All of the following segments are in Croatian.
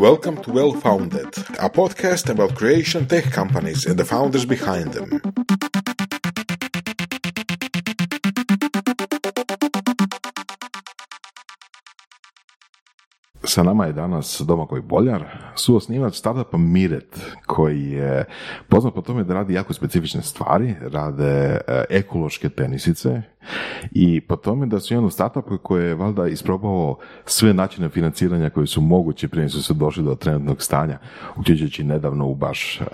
Welcome to Well Founded, a podcast about creation tech companies and the founders behind them. Sa nama je danas Domagoj Boljar, suosnivač startupa Miret, koji je poznat po tome da radi jako specifične stvari, rade e, ekološke tenisice i po tome da su jedan startup koji je valjda isprobao sve načine financiranja koji su mogući prije su se došli do trenutnog stanja, uključujući nedavno u baš uh,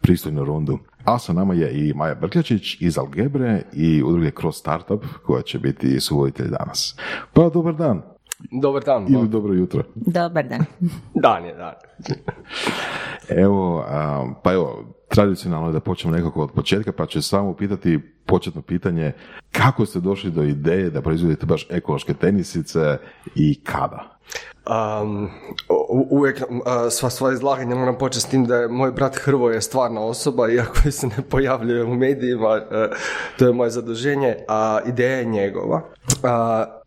pristojnu rundu. A sa nama je i Maja Brkljačić iz Algebre i udruge Cross Startup koja će biti suvoditelj danas. Pa dobar dan. Dobar dan. Ili dobro jutro. Dobar dan. dan je, dan. evo, pa evo, tradicionalno je da počnemo nekako od početka, pa ću samo pitati početno pitanje kako ste došli do ideje da proizvodite baš ekološke tenisice i kada? Um, uvijek sva svoja izlaganja moram početi s tim da je moj brat Hrvo je stvarna osoba, iako se ne pojavljuje u medijima, e, to je moje zaduženje, a ideja je njegova.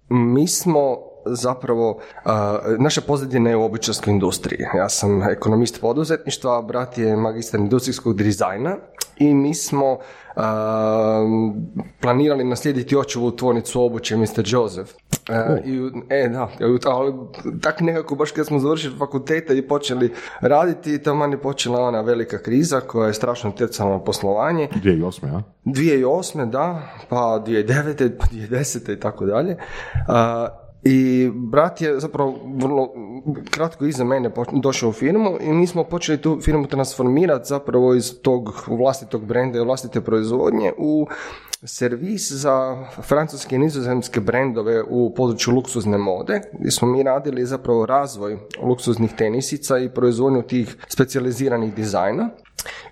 mi smo zapravo, uh, naša pozadina je u običarskoj industriji. Ja sam ekonomist poduzetništva, brat je magistar industrijskog dizajna i mi smo planirali naslijediti očevu tvornicu obuće Mr. Joseph. i, e, da, ali tak nekako baš kad smo završili fakultete i počeli raditi, tamo je počela ona velika kriza koja je strašno utjecala na poslovanje. 2008. ja? 2008. da, pa 2009. pa 2010. i tako dalje. I brat je zapravo vrlo kratko iza mene došao u firmu i mi smo počeli tu firmu transformirati zapravo iz tog vlastitog brenda i vlastite proizvodnje u servis za francuske i nizozemske brendove u području luksuzne mode, gdje smo mi radili zapravo razvoj luksuznih tenisica i proizvodnju tih specijaliziranih dizajna.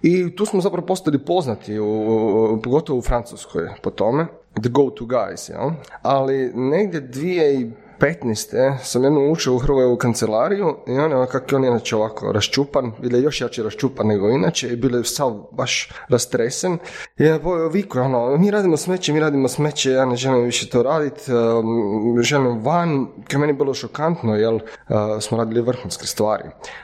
I tu smo zapravo postali poznati, u, pogotovo u Francuskoj po tome, the go-to guys, jel? Ali negdje dvije 15. sam jednom ušao u Hrvojevu kancelariju i on kako je on inače ovako raščupan, bile još jače raščupan nego inače i bile sav baš rastresen. I ja viku, ono, mi radimo smeće, mi radimo smeće, ja ne želim više to raditi, um, želim van, je meni bilo šokantno, jer uh, smo radili vrhunske stvari.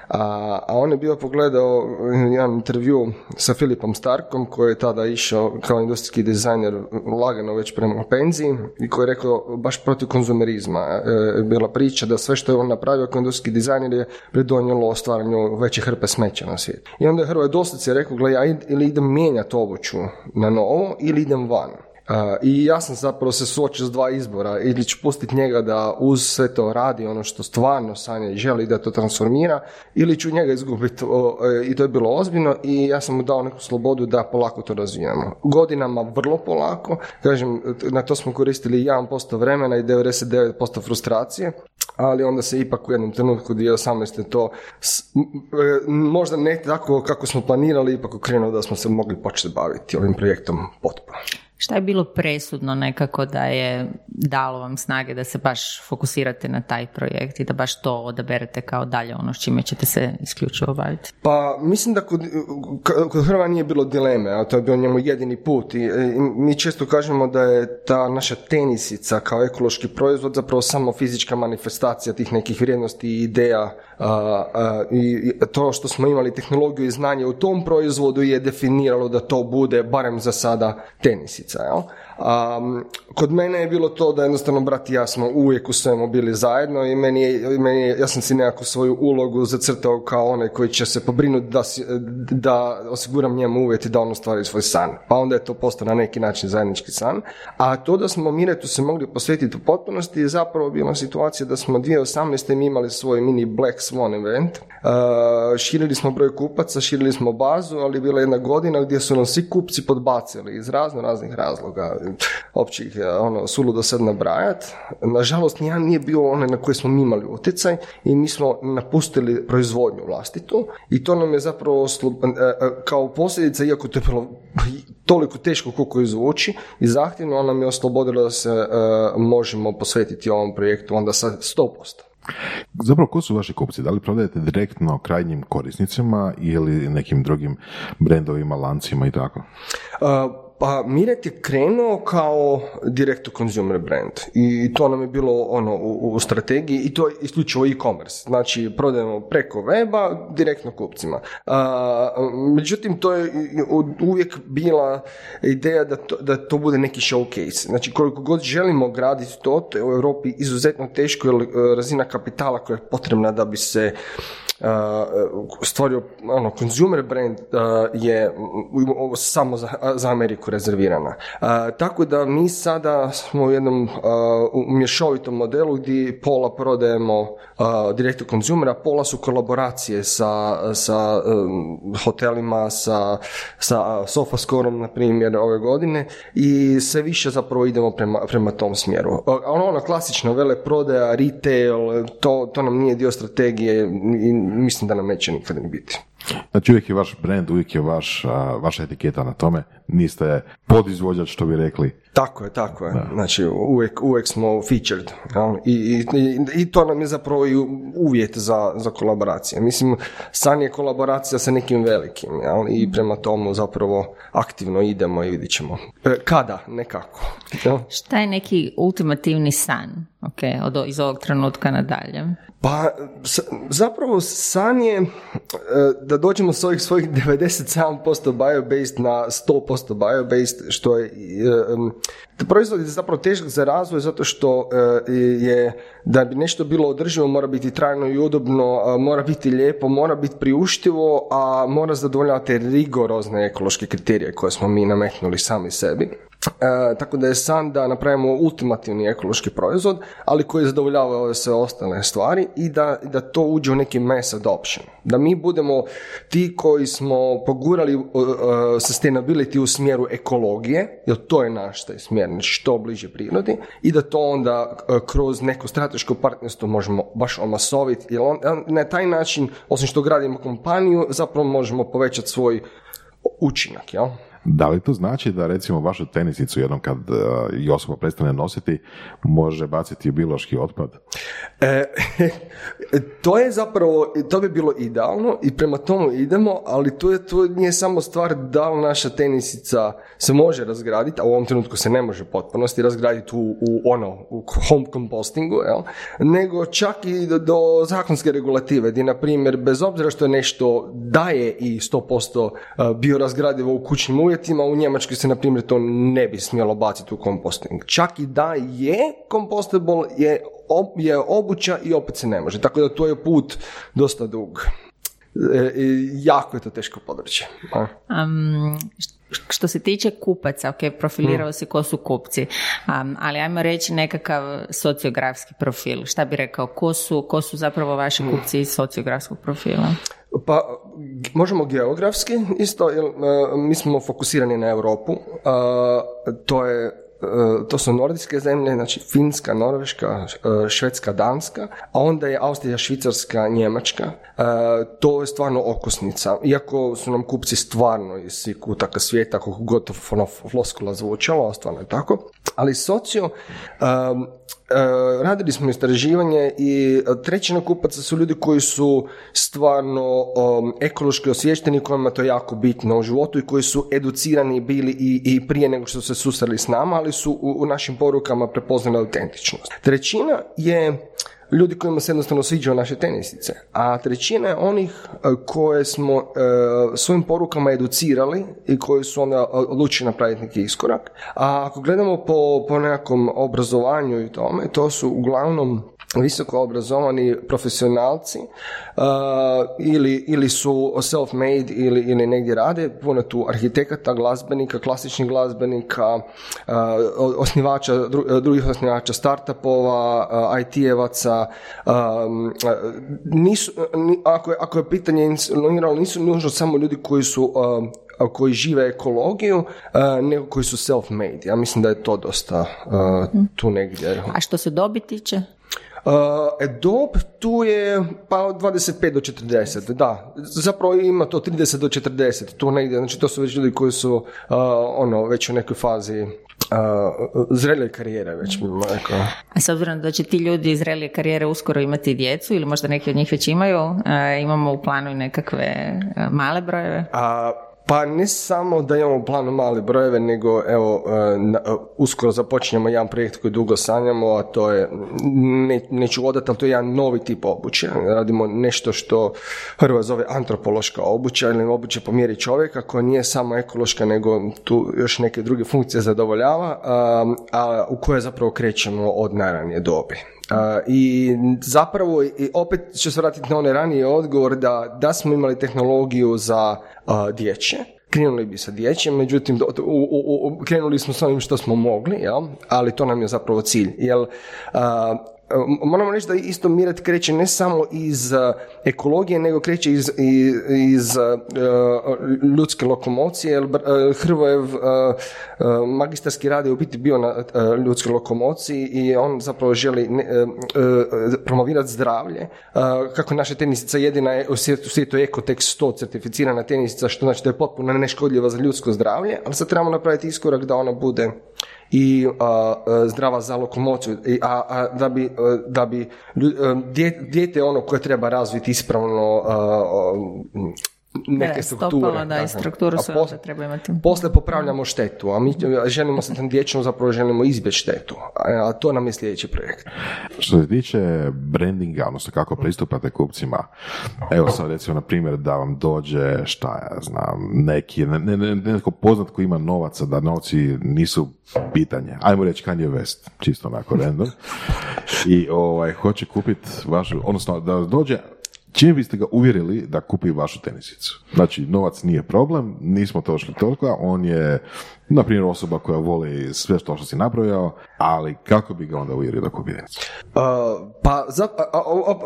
A, a on je bio pogledao jedan intervju sa Filipom Starkom koji je tada išao kao industrijski dizajner lagano već prema penziji i koji je rekao baš protiv konzumerizma bila priča da sve što je on napravio kao industrijski dizajner je pridonijelo stvaranju veće hrpe smeća na svijetu. I onda je Hrvoje doslovce rekao, gle, ja ili idem mijenjati obuću na novo ili idem van. I ja sam zapravo se suočio s dva izbora. Ili ću pustiti njega da uz sve to radi ono što stvarno sanja želi da to transformira, ili ću njega izgubiti. E, I to je bilo ozbiljno i ja sam mu dao neku slobodu da polako to razvijamo. Godinama vrlo polako, kažem, na to smo koristili 1% vremena i 99% frustracije, ali onda se ipak u jednom trenutku 2018. to e, možda ne tako kako smo planirali, ipak okrenuo da smo se mogli početi baviti ovim projektom potpuno. Šta je bilo presudno nekako da je dalo vam snage da se baš fokusirate na taj projekt i da baš to odaberete kao dalje ono s čime ćete se isključivo baviti? Pa mislim da kod, kod Hrva nije bilo dileme, a to je bio njemu jedini put i, mi često kažemo da je ta naša tenisica kao ekološki proizvod zapravo samo fizička manifestacija tih nekih vrijednosti i ideja i to što smo imali tehnologiju i znanje u tom proizvodu je definiralo da to bude barem za sada tenisica. Jel? Um, kod mene je bilo to da jednostavno brat i ja smo uvijek u svemu bili zajedno i meni je, meni ja sam si nekako svoju ulogu zacrtao kao onaj koji će se pobrinuti da, da osiguram njemu uvjeti da on ostvari svoj san. Pa onda je to postao na neki način zajednički san. A to da smo Miretu se mogli posvetiti u potpunosti je zapravo bila situacija da smo 2018. mi imali svoj mini Black Swan event. Uh, širili smo broj kupaca, širili smo bazu, ali je bila jedna godina gdje su nam svi kupci podbacili iz razno raznih razloga općih ono, suludo sad nabrajat. Nažalost, nijedan nije bio onaj na koji smo mi imali utjecaj i mi smo napustili proizvodnju vlastitu i to nam je zapravo e, e, kao posljedica, iako to je bilo toliko teško koliko izvući i zahtjevno, ona nam je oslobodila da se možemo posvetiti ovom projektu onda sa 100%. Zapravo, ko su vaši kupci? Da li prodajete direktno krajnjim korisnicima ili nekim drugim brendovima, lancima i tako? Pa Miret je krenuo kao direct to consumer brand i to nam je bilo ono u, u strategiji i to je isključivo e-commerce. Znači prodajemo preko weba direktno kupcima. međutim, to je uvijek bila ideja da to, da to bude neki showcase. Znači koliko god želimo graditi to, to je u Europi izuzetno teško jer e, razina kapitala koja je potrebna da bi se stvorio ono, consumer brand je samo za, za Ameriku rezervirana. Tako da mi sada smo u jednom mješovitom modelu gdje pola prodajemo direktno konzumera, pola su kolaboracije sa, sa hotelima, sa, sa Sofascorom, na primjer, ove godine i sve više zapravo idemo prema, prema tom smjeru. Ono, ono klasično vele prodaja, retail, to, to nam nije dio strategije i mislim da nam neće nikada ni biti. Znači uvijek je vaš brand, uvijek je vaš, vaša etiketa na tome, niste podizvođač što bi rekli. Tako je, tako je. Znači uvijek, uvijek smo featured I, i, i, to nam je zapravo i uvjet za, za kolaboracije. Mislim, san je kolaboracija sa nekim velikim jel? i prema tomu zapravo aktivno idemo i vidit ćemo. E, kada, nekako. Šta je neki ultimativni san okay, od, iz ovog trenutka nadalje? Pa zapravo san je e, da dođemo s ovih svojih 97% bio-based na 100% bio-based, što je e, proizvod je zapravo težak za razvoj zato što e, je da bi nešto bilo održivo mora biti trajno i udobno, mora biti lijepo, mora biti priuštivo, a mora zadovoljavati rigorozne ekološke kriterije koje smo mi nametnuli sami sebi. E, tako da je san da napravimo ultimativni ekološki proizvod, ali koji zadovoljava ove sve ostale stvari i da, da to uđe u neki mass adoption. Da mi budemo ti koji smo pogurali uh, sustainability u smjeru ekologije, jer to je naš taj smjer, što bliže prirodi, i da to onda kroz neko strateško partnerstvo možemo baš omasoviti, jer on, na taj način, osim što gradimo kompaniju, zapravo možemo povećati svoj učinak, jel? Da li to znači da recimo vašu tenisicu jednom kad i e, osoba prestane nositi može baciti u biološki otpad? E, to je zapravo, to bi bilo idealno i prema tomu idemo, ali to, je, to nije samo stvar da li naša tenisica se može razgraditi, a u ovom trenutku se ne može potpunosti razgraditi u, u ono, u home compostingu, jel? nego čak i do, do zakonske regulative, gdje na primjer bez obzira što je nešto daje i 100% e, biorazgradivo u kućnim u Njemačkoj se, na primjer, to ne bi smjelo baciti u komposting. Čak i da je compostable, je, je obuća i opet se ne može. Tako da to je put dosta dug. E, jako je to teško područje. Um, što se tiče kupaca, ok, profilirao mm. se ko su kupci, um, ali ajmo reći nekakav sociografski profil. Šta bi rekao, ko su, ko su zapravo vaši mm. kupci iz sociografskog profila? Pa možemo geografski isto, jer mi smo fokusirani na Europu. to je to su nordijske zemlje, znači Finska, Norveška, Švedska, Danska, a onda je Austrija, Švicarska, Njemačka. To je stvarno okosnica. Iako su nam kupci stvarno iz svih kutaka svijeta, kako gotovo ono floskula zvučalo, stvarno je tako. Ali socio, E, radili smo istraživanje i trećina kupaca su ljudi koji su stvarno ekološki osviješteni, kojima to jako bitno u životu i koji su educirani bili i, i prije nego što se susreli s nama, ali su u, u našim porukama prepoznali autentičnost. Trećina je ljudi kojima se jednostavno sviđaju naše tenisice, a trećina je onih e, koje smo e, svojim porukama educirali i koji su onda odlučili napraviti neki iskorak. A ako gledamo po, po nekakvom obrazovanju i tome, to su uglavnom visoko obrazovani profesionalci uh, ili, ili su self-made ili, ili negdje rade, puno tu arhitekata, glazbenika, klasičnih glazbenika, uh, osnivača, drugih osnivača startupova, uh, IT-evaca. Um, nisu, ako, je, ako je pitanje nisu nužno samo ljudi koji su koji žive ekologiju, nego koji su self-made. Ja mislim da je to dosta tu negdje. A što se dobi tiče? Uh, dob tu je pa od 25 do 40, da. Zapravo ima to 30 do 40, tu negdje, znači to su već ljudi koji su uh, ono, već u nekoj fazi uh, zrele karijere već bi rekao. A s obzirom da će ti ljudi iz zrele karijere uskoro imati djecu ili možda neki od njih već imaju, uh, imamo u planu i nekakve uh, male brojeve? A, Pa ne samo da imamo u planu male brojeve, nego evo, uh, uskoro započinjemo jedan projekt koji dugo sanjamo, a to je, ne, neću odati, ali to je jedan novi tip obuće. Radimo nešto što Hrva zove antropološka obuća ili obuća po mjeri čovjeka koja nije samo ekološka, nego tu još neke druge funkcije zadovoljava, a u koje zapravo krećemo od najranije dobi. I zapravo, i opet ću se vratiti na onaj raniji odgovor da, da smo imali tehnologiju za dječje, krenuli bi sa dječjem, međutim u, krenuli smo s onim što smo mogli, jel? ali to nam je zapravo cilj. Jel, moramo reći da isto Miret kreće ne samo iz ekologije, nego kreće iz, iz, ljudske lokomocije, jer Hrvojev magistarski rad je u biti bio na ljudskoj lokomociji i on zapravo želi promovirati zdravlje. Kako naša tenisica jedina je u svijetu Ecotex 100 certificirana tenisica, što znači da je potpuno neškodljiva za ljudsko zdravlje, ali sad trebamo napraviti iskorak da ona bude i zdrava za lokomociju, a, a da bi, da bi dijete ono koje treba razviti ispravno neke strukture. da, i strukturu sve treba imati. Posle popravljamo štetu, a mi želimo se tam dječnom zapravo želimo izbjeći štetu, a to nam je sljedeći projekt. Što se tiče brandinga, odnosno kako pristupate kupcima, evo sad recimo na primjer da vam dođe, šta ja znam, neki, ne, ne, ne, neko poznat koji ima novaca, da novci nisu pitanje, ajmo reći Kanye West, čisto onako random, i ovaj, hoće kupiti vašu, odnosno da dođe Čim biste ga uvjerili da kupi vašu tenisicu? Znači, novac nije problem, nismo to šli toliko, on je, na primjer, osoba koja voli sve što što si napravio, ali kako bi ga onda uvjerio da kupi tenisicu? Uh, pa, za,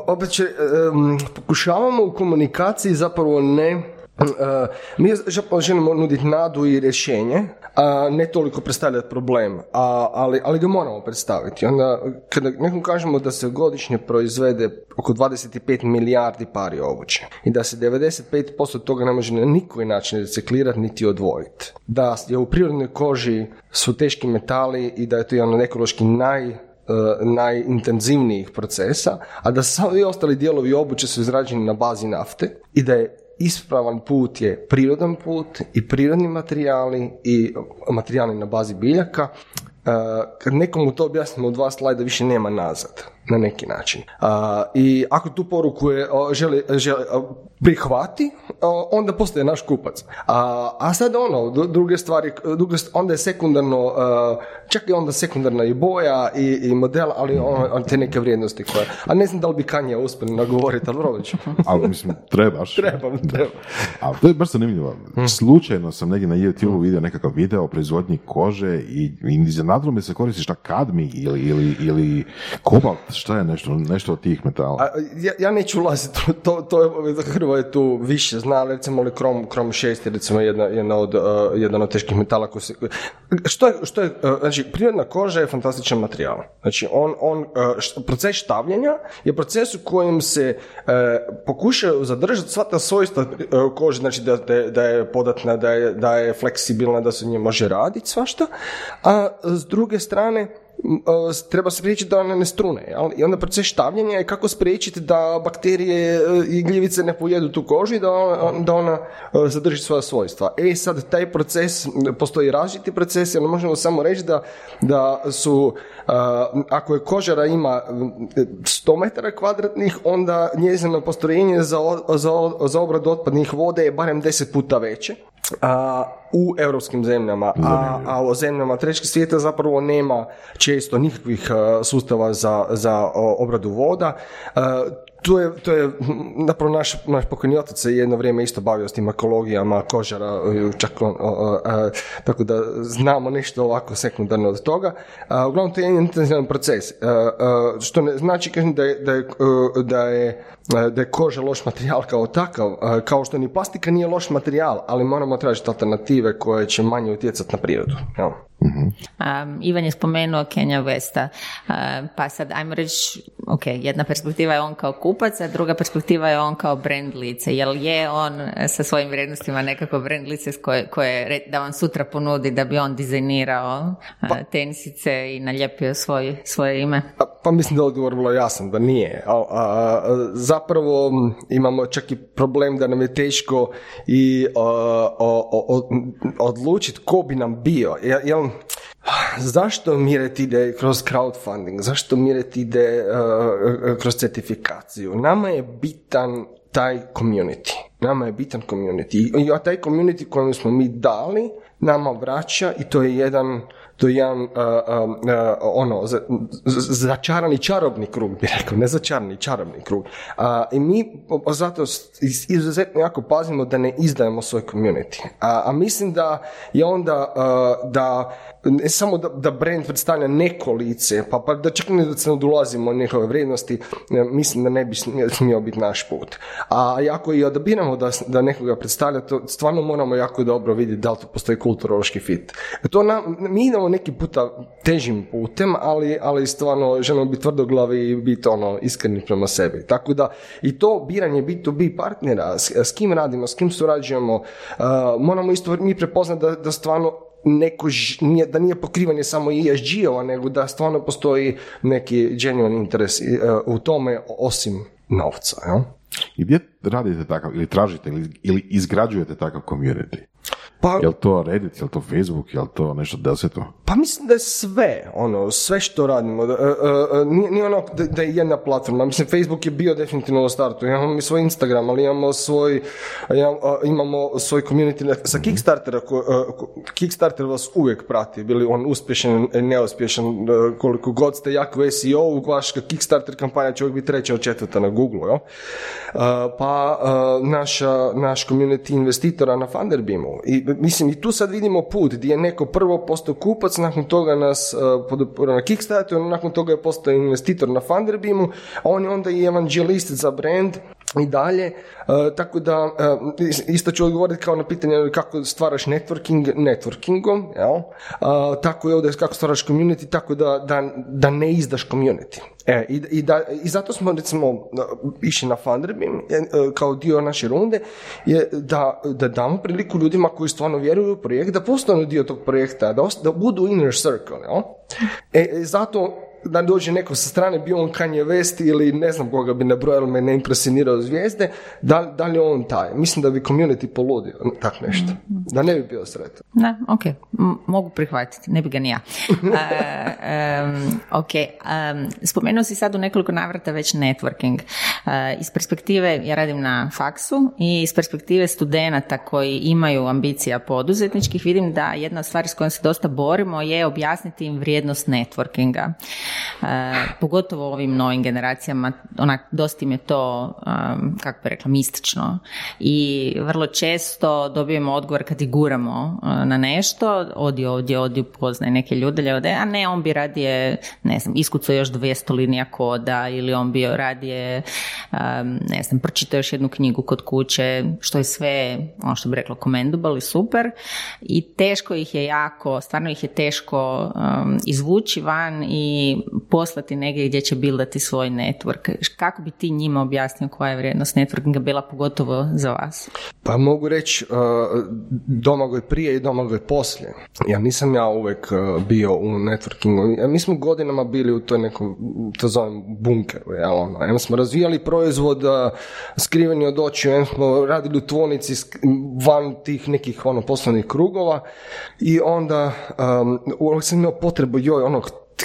opet će, pokušavamo u komunikaciji zapravo ne Uh, mi želimo nuditi nadu i rješenje, a ne toliko predstavljati problem, a, ali, ali ga moramo predstaviti. Onda, kada nekom kažemo da se godišnje proizvede oko 25 milijardi pari obuće i da se 95% toga ne može na nikoji način reciklirati niti odvojiti. Da je u prirodnoj koži su teški metali i da je to jedan ekološki naj uh, najintenzivnijih procesa, a da svi ostali dijelovi obuće su izrađeni na bazi nafte i da je ispravan put je prirodan put i prirodni materijali i materijali na bazi biljaka. E, kad nekomu to objasnimo u dva slajda više nema nazad na neki način. I ako tu poruku je, želi, želi prihvati, onda postaje naš kupac. A, a sad ono, druge stvari, druge, onda je sekundarno, čak i onda sekundarna i boja i, i model, ali ono, te neke vrijednosti koje, a ne znam da li bi Kanje uspjeli nagovoriti, ali vrlo Ali mislim, trebaš. Trebam, trebam. A to je baš zanimljivo. Hmm. Slučajno sam negdje na YouTube vidio nekakav video o proizvodnji kože i, i iznenadilo mi se koristi šta kadmi ili, ili, ili kobalt, šta je nešto, nešto od tih metala? A, ja, ja neću ulaziti, to, to je, Hrvo je tu više zna, recimo li krom, krom 6 je recimo jedna, jedna od, uh, jedan od teških metala koji se... Što je, što je uh, znači, prirodna koža je fantastičan materijal. Znači, on, on, uh, proces štavljenja je proces u kojem se pokušaju zadržati sva ta svojstva kože, znači da, da, da je podatna, da je, da je fleksibilna, da se nje može raditi svašta, a s druge strane treba spriječiti da one ne strune. Jel? I onda proces štavljenja je kako spriječiti da bakterije e, i gljivice ne pojedu tu kožu i da ona, da ona e, zadrži svoja svojstva. E sad, taj proces, postoji različiti procesi, ali možemo samo reći da, da su, ako je kožara ima 100 metara kvadratnih, onda njezino postrojenje za, za, za obradu otpadnih vode je barem 10 puta veće a, u europskim zemljama, a, a u zemljama trećeg svijeta zapravo nema često nikakvih sustava za, za obradu voda to je, to je napravo naš, naš pokojni otac se jedno vrijeme isto bavio s tim ekologijama, kožara, e, čak on, tako da znamo nešto ovako sekundarno od toga. A, uglavnom to je jedan intenzivan proces, što ne znači kažem da je, da je, e, da je da je koža loš materijal kao takav, kao što ni plastika nije loš materijal, ali moramo tražiti alternative koje će manje utjecati na prirodu. Jel? Um, Ivan je spomenuo Kenja Vesta, pa sad ajmo reći, ok, jedna perspektiva je on kao kupac, a druga perspektiva je on kao brand lice. Jel je on sa svojim vrijednostima nekako brand lice koje, koje da vam sutra ponudi da bi on dizajnirao pa, tenisice i naljepio svoj, svoje ime? Pa, Pa mislim da je odgovor vrlo jasan, da nije. A, zapravo imamo čak i problem da nam je teško i odlučiti ko bi nam bio. Jel, zašto Miret ide kroz crowdfunding? Zašto Miret ide kroz certifikaciju? Nama je bitan taj community. Nama je bitan community. I taj community kojem smo mi dali, nama vraća i to je jedan to je jedan uh, ono, začarani čarobni krug, bi rekao, ne začarani, čarobni krug. I mi zato izuzetno jako pazimo da ne izdajemo svoj community. A, a mislim da je onda da ne samo da, da brand predstavlja neko lice, pa, pa da čak ne da se odulazimo njihove vrijednosti, mislim da ne bi smio biti naš put. A ako i odabiramo da, da nekoga predstavlja, to stvarno moramo jako dobro vidjeti da li to postoji kulturološki fit. To nam, mi idemo neki puta težim putem, ali, ali stvarno želimo biti tvrdoglavi i biti ono, iskreni prema sebi. Tako da i to biranje B2B partnera, s, s kim radimo, s kim surađujemo, uh, moramo isto mi prepoznati da, da stvarno neko, da nije pokrivanje samo ESG-ova, nego da stvarno postoji neki genuine interes uh, u tome osim novca. Ja? I gdje radite takav, ili tražite, ili izgrađujete takav community? Pa, je li to Reddit, je li to Facebook, je li to nešto deseto? Pa mislim da je sve, ono, sve što radimo. Da, uh, uh, nije, nije ono da, da, je jedna platforma. Mislim, Facebook je bio definitivno u startu. Imamo mi svoj Instagram, ali imamo svoj, imamo svoj community sa Kickstartera. Ko, Kickstarter vas uvijek prati, bili on uspješan neuspješan, koliko god ste jak u SEO, vaša Kickstarter kampanja će uvijek biti treća od četvrta na Google, jo? pa naša, naš community investitora na Funderbeamu. I mislim, i tu sad vidimo put gdje je neko prvo postao kupac, nakon toga nas uh, podupora na Kickstarteru, nakon toga je postao investitor na Funderbeamu, a on je onda i evangelist za brand i dalje, uh, tako da uh, isto ću odgovoriti kao na pitanje kako stvaraš networking networkingom, jel? Uh, tako je ovdje kako stvaraš community, tako da, da, da ne izdaš community. E, i, i, da, I zato smo recimo išli na Funderbeam kao dio naše runde je da, da damo priliku ljudima koji stvarno vjeruju u projekt da postanu dio tog projekta, da, da budu inner circle. Jel? E, e zato da dođe neko sa strane, bio on Kanye West ili ne znam koga bi nabrojalo, me ne impresionirao zvijezde, da, da li on taj? Mislim da bi community poludio, tak nešto. Da ne bi bio sretan. Da, ok, mogu prihvatiti, ne bi ga ni ja. um, ok, um, spomenuo si sad u nekoliko navrata već networking. Uh, iz perspektive, ja radim na faksu i iz perspektive studenata koji imaju ambicija poduzetničkih, vidim da jedna od stvari s kojom se dosta borimo je objasniti im vrijednost networkinga. E, pogotovo ovim novim generacijama, onak, dosta im je to, um, kako bi rekla, mistično. I vrlo često dobijemo odgovor kad ih guramo uh, na nešto, odi ovdje, odi upoznaj neke ljude, ode, a ne, on bi radije, ne znam, iskucao još 200 linija koda ili on bi radije, ne znam, pročitao još jednu knjigu kod kuće, što je sve, ono što bi rekla, commendable i super. I teško ih je jako, stvarno ih je teško um, izvući van i poslati negdje gdje će bildati svoj network. Kako bi ti njima objasnio koja je vrijednost networkinga bila pogotovo za vas? Pa mogu reći uh, domagoj prije i domagoj poslije. Ja nisam ja uvijek uh, bio u networkingu. Mi smo godinama bili u toj nekom, to zovem bunkeru. Ja, ono. smo razvijali proizvod uh, skriveni od očiju, smo radili u tvonici van tih nekih ono, poslovnih krugova i onda um, sam imao potrebu, joj, ono,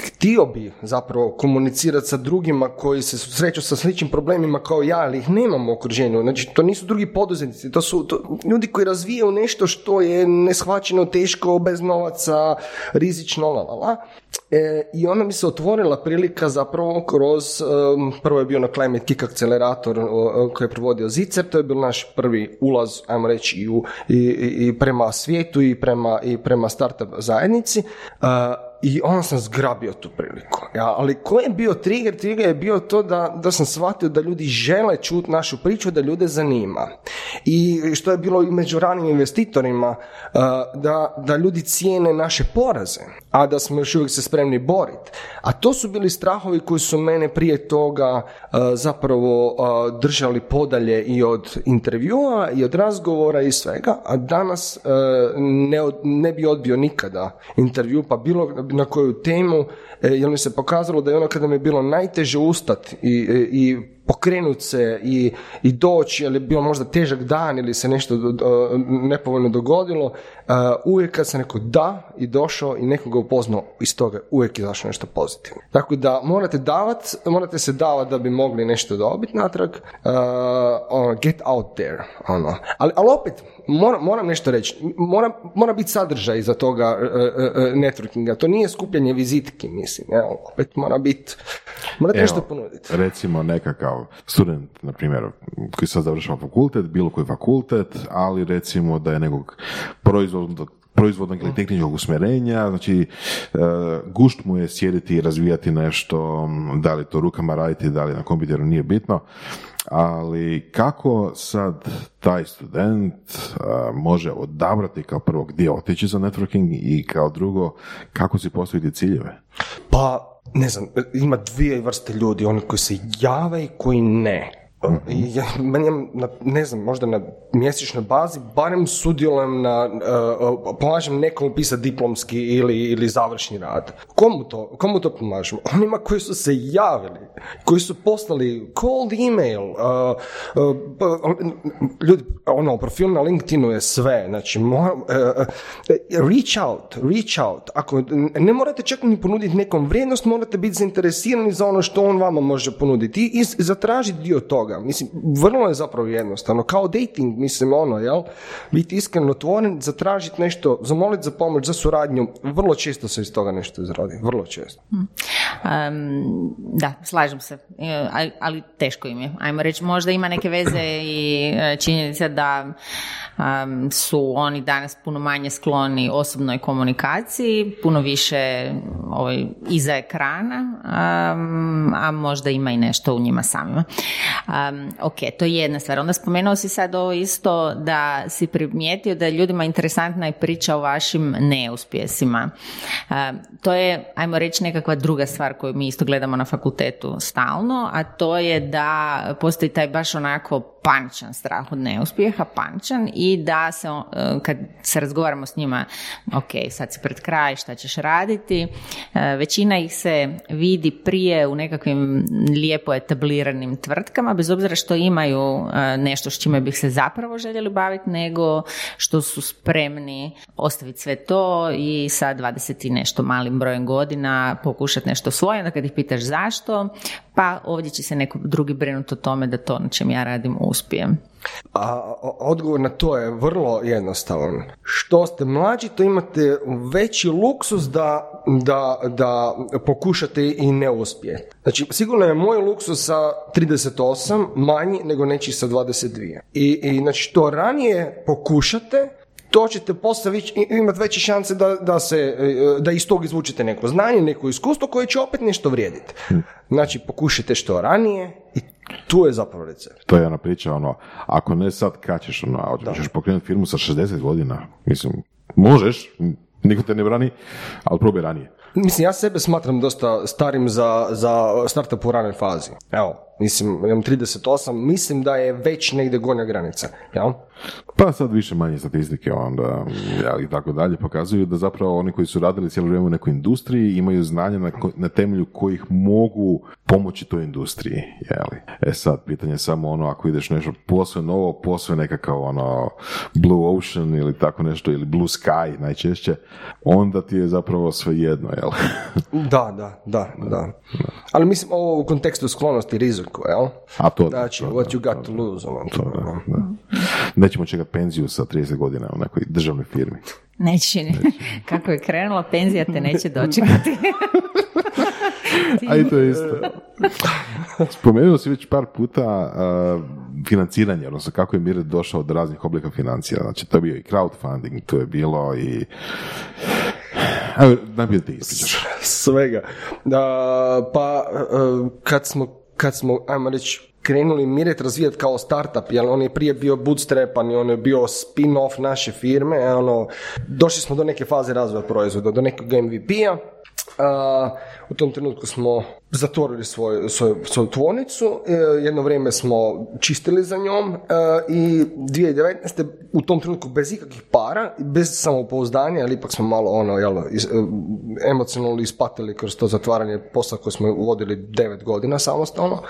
htio bi zapravo komunicirati sa drugima koji se susreću sa sličnim problemima kao ja, ali ih nemam u okruženju. Znači, to nisu drugi poduzetnici, to su to, ljudi koji razvijaju nešto što je neshvaćeno, teško, bez novaca, rizično, la, la, la. E, I onda mi se otvorila prilika zapravo kroz, prvo je bio na Climate Kick akcelerator koji je provodio Zicer, to je bio naš prvi ulaz, ajmo reći, i, u, i, i prema svijetu i prema, i prema startup zajednici. Uh, i onda sam zgrabio tu priliku. Ja, ali koji je bio trigger? Trigger je bio to da, da sam shvatio da ljudi žele čuti našu priču, da ljude zanima. I što je bilo i među ranim investitorima, uh, da, da ljudi cijene naše poraze, a da smo još uvijek se spremni boriti. A to su bili strahovi koji su mene prije toga uh, zapravo uh, držali podalje i od intervjua i od razgovora i svega, a danas ne, ne bi odbio nikada intervju, pa bilo na koju temu, jer mi se pokazalo da je ono kada mi je bilo najteže ustat i, i pokrenut se i, i doći, ili je bio možda težak dan ili se nešto nepovoljno dogodilo, uh, uvijek kad sam rekao da i došao i nekoga upoznao iz toga, uvijek je zašlo nešto pozitivno. Tako da morate davat, morate se davati da bi mogli nešto dobiti natrag, uh, ono, get out there, ono. Ali, ali opet, moram, moram nešto reći, mora, mora biti sadržaj iza toga uh, networkinga, to nije skupljanje vizitki, mislim, ja, opet mora biti, morate nešto ponuditi. Recimo nekakav student, na primjer, koji sad završava fakultet, bilo koji fakultet, ali recimo da je nekog proizvodnog proizvodnog ili tehničkog usmjerenja, znači e, gušt mu je sjediti i razvijati nešto, da li to rukama raditi, da li na kompjuteru, nije bitno, ali kako sad taj student e, može odabrati kao prvo gdje otići za networking i kao drugo kako si postaviti ciljeve? Pa ne znam, ima dvije vrste ljudi, oni koji se jave i koji ne. Ja, ne znam, možda na mjesečnoj bazi, barem sudjelujem na, uh, pomažem nekom pisati diplomski ili, ili završni rad. Komu to, komu to pomažem? Onima koji su se javili, koji su poslali cold email, uh, uh, ljudi, ono, profil na LinkedInu je sve, znači, moram, reach out, reach out. Ako, ne morate čak ni ponuditi nekom vrijednost, morate biti zainteresirani za ono što on vama može ponuditi i zatražiti dio toga toga. Mislim, vrlo je zapravo jednostavno. Kao dating, mislim, ono, jel? Biti iskreno otvoren, zatražiti nešto, zamoliti za pomoć, za suradnju. Vrlo često se iz toga nešto izradi. Vrlo često. Um, da, slažem se. E, ali, teško im je. Ajmo reći, možda ima neke veze i e, činjenica da su oni danas puno manje skloni osobnoj komunikaciji, puno više ovaj, iza ekrana, a možda ima i nešto u njima samima. Um, ok, to je jedna stvar. Onda spomenuo si sad ovo isto da si primijetio da je ljudima interesantna i priča o vašim neuspjesima. to je, ajmo reći, nekakva druga stvar koju mi isto gledamo na fakultetu stalno, a to je da postoji taj baš onako paničan strah od neuspjeha, paničan i da se, e, kad se razgovaramo s njima, ok, sad si pred kraj, šta ćeš raditi, e, većina ih se vidi prije u nekakvim lijepo etabliranim tvrtkama, bez obzira što imaju e, nešto s čime bih se zapravo željeli baviti, nego što su spremni ostaviti sve to i sa 20 i nešto malim brojem godina pokušati nešto svoje, onda kad ih pitaš zašto, pa ovdje će se neko drugi brinuti o tome da to na čem ja radim uspijem. A odgovor na to je vrlo jednostavan. Što ste mlađi, to imate veći luksus da, da, da pokušate i ne uspijete. Znači, sigurno je moj luksus sa 38 manji nego neći sa 22. I, i znači, što ranije pokušate, to ćete poslije imati veće šanse da, da, se, e, da iz tog izvučete neko znanje, neko iskustvo koje će opet nešto vrijediti. Znači, pokušajte što ranije i tu je zapravo recept. To je jedna priča, ono, ako ne sad, kad ćeš, ono, ćeš pokrenuti firmu sa 60 godina, mislim, možeš, niko te ne brani, ali probaj ranije. Mislim, ja sebe smatram dosta starim za, za startup u ranoj fazi. Evo, mislim, imam 38, mislim da je već negdje gornja granica, jel? Pa sad više manje statistike onda i tako dalje pokazuju da zapravo oni koji su radili cijelo vrijeme u nekoj industriji imaju znanje na, na temelju kojih mogu pomoći toj industriji. Jeli? E sad, pitanje je samo ono ako ideš nešto posve novo, posve nekakav ono Blue Ocean ili tako nešto ili Blue Sky najčešće, onda ti je zapravo sve jedno, jel? da, da, da, da. Ali mislim ovo u kontekstu sklonosti riziku, jel? A to, znači, what you got to lose. Ono, to, Nećemo čekati penziju sa 30 godina u nekoj državnoj firmi. Neće, ne. Kako je krenula, penzija te neće dočekati. A i to je isto. Spomenuo si već par puta uh, financiranje, odnosno kako je Miret došao do raznih oblika financija. Znači, to je bio i crowdfunding, to je bilo i... Evo, najbolje ti ispričaš. Svega. pa, uh, kad smo, kad smo, ajmo reći, krenuli Miret razvijati kao startup, jer on je prije bio bootstrapan i on je bio spin-off naše firme, ono, došli smo do neke faze razvoja proizvoda, do nekog MVP-a, u tom trenutku smo zatvorili svoju, svoju, svoju tvornicu, e, jedno vrijeme smo čistili za njom e, i 2019. u tom trenutku bez ikakvih para, bez samopouzdanja, ali ipak smo malo ono, jel, e, emocionalno ispatili kroz to zatvaranje posla koje smo vodili devet godina samostalno.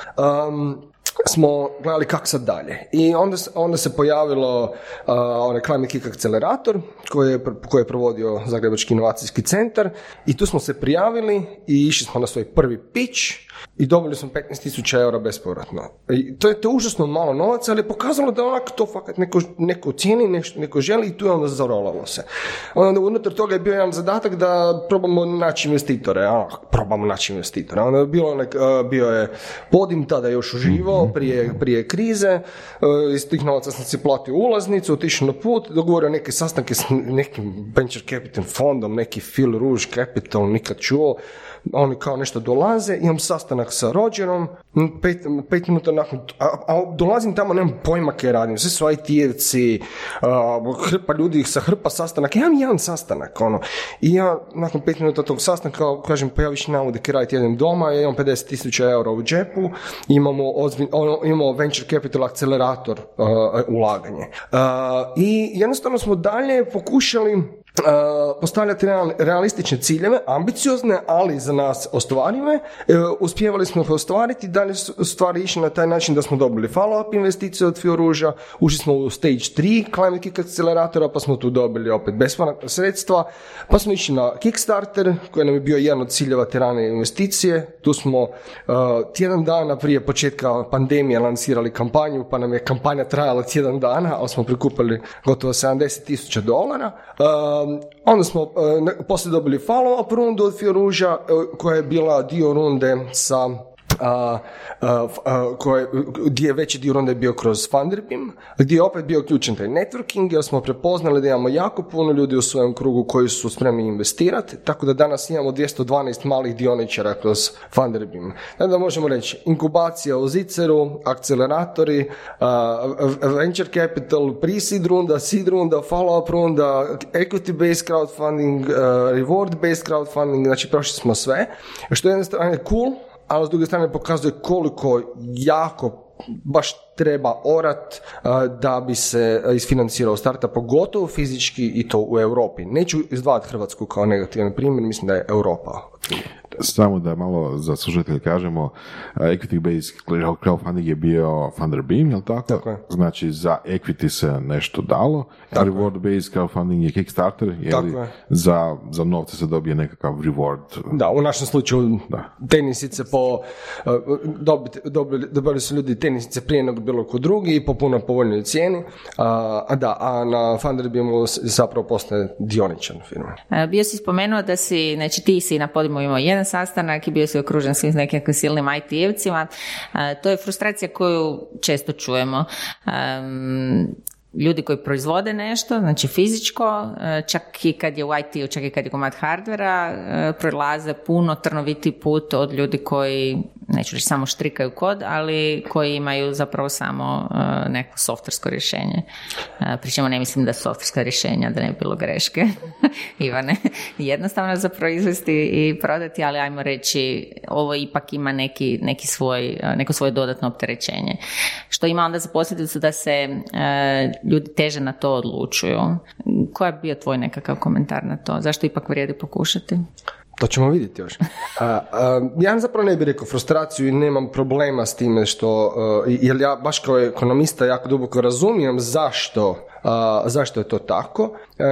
Um, smo gledali kako sad dalje. I onda, onda se pojavilo uh, onaj Climate Kick akcelerator koji je, koji je provodio Zagrebački inovacijski centar i tu smo se prijavili i išli smo na svoj prvi pitch i dobili smo 15.000 eura bespovratno. I to je to užasno malo novaca, ali je pokazalo da onak to fakat neko, neko cijeni, nešto, neko želi i tu je onda zarolalo se. Onda unutar toga je bio jedan zadatak da probamo naći investitore, a, probamo naći investitore. Onda je bilo nek, bio je Podim tada još uživo prije, prije krize, iz tih novaca sam si platio ulaznicu, otišao na put, dogovorio neke sastanke s nekim venture capital fondom, neki Phil Rouge Capital, nikad čuo, oni kao nešto dolaze, imam sastanak sa Rogerom, pet, pet minuta nakon, a, a, dolazim tamo, nemam pojma kaj radim, sve su IT-evci, hrpa ljudi sa hrpa sastanak, ja imam jedan sastanak, ono, i ja nakon pet minuta tog sastanka, kažem, pa ja više ne kaj raditi, jedem doma, ja imam 50 tisuća eura u džepu, imamo, ozbilj, ono, imamo venture capital akcelerator ulaganje. I jednostavno smo dalje pokušali postavljati realistične ciljeve, ambiciozne, ali za nas ostvarive. E, uspjevali smo ih ostvariti, dalje su stvari išli na taj način da smo dobili follow-up investicije od Fioruža, ušli smo u stage 3 Climate Kick akceleratora, pa smo tu dobili opet bespovratna sredstva, pa smo išli na Kickstarter, koji nam je bio jedan od ciljeva te rane investicije. Tu smo tjedan dana prije početka pandemije lansirali kampanju, pa nam je kampanja trajala tjedan dana, ali smo prikupili gotovo 70 tisuća dolara. Um, onda smo uh, poslije dobili follow-up rundu od Fioruža uh, koja je bila dio runde sa a, koje, gdje je veći dio onda je bio kroz Funderbeam, gdje je opet bio ključan taj networking, jer smo prepoznali da imamo jako puno ljudi u svojem krugu koji su spremni investirati, tako da danas imamo 212 malih dioničara kroz Funderbeam. Da možemo reći, inkubacija u Ziceru, akceleratori, venture capital, pre-seed runda, seed runda, follow-up runda, equity-based crowdfunding, reward-based crowdfunding, znači prošli smo sve, što je jedna strana cool, ali s druge strane pokazuje koliko jako baš treba orat da bi se isfinancirao starta, pogotovo fizički i to u Europi. Neću izdvajati Hrvatsku kao negativan primjer, mislim da je Europa samo da malo za slušatelj kažemo, uh, equity based crowdfunding je bio Funderbeam, jel tako? tako je. Znači za equity se nešto dalo, a reward based crowdfunding je Kickstarter, je za, za novce se dobije nekakav reward. Da, u našem slučaju da. tenisice po, uh, dobili, dobili su ljudi tenisice prije nego bilo ko drugi i po puno povoljnoj cijeni, a, da, a na Funderbeamu zapravo postaje dioničan firma. E, bio si spomenuo da si, znači ti si na podimu imao jedan sastanak i bio si okružen svim nekim silnim IT-evcima. To je frustracija koju često čujemo ljudi koji proizvode nešto, znači fizičko, e, čak i kad je u IT-u, čak i kad je komad hardvera, e, prolaze puno trnoviti put od ljudi koji, neću reći samo štrikaju kod, ali koji imaju zapravo samo e, neko softversko rješenje. Pričemu ne mislim da softverska rješenja, da ne bi bilo greške, Ivane, jednostavno za proizvesti i prodati, ali ajmo reći, ovo ipak ima neki, neki svoj, neko svoje dodatno opterećenje. Što ima onda za posljedicu da se ljudi teže na to odlučuju. Koji je bio tvoj nekakav komentar na to? Zašto ipak vrijedi pokušati? To ćemo vidjeti još. A, ja zapravo ne bih rekao frustraciju i nemam problema s time što, jer ja baš kao ekonomista jako duboko razumijem zašto zašto je to tako?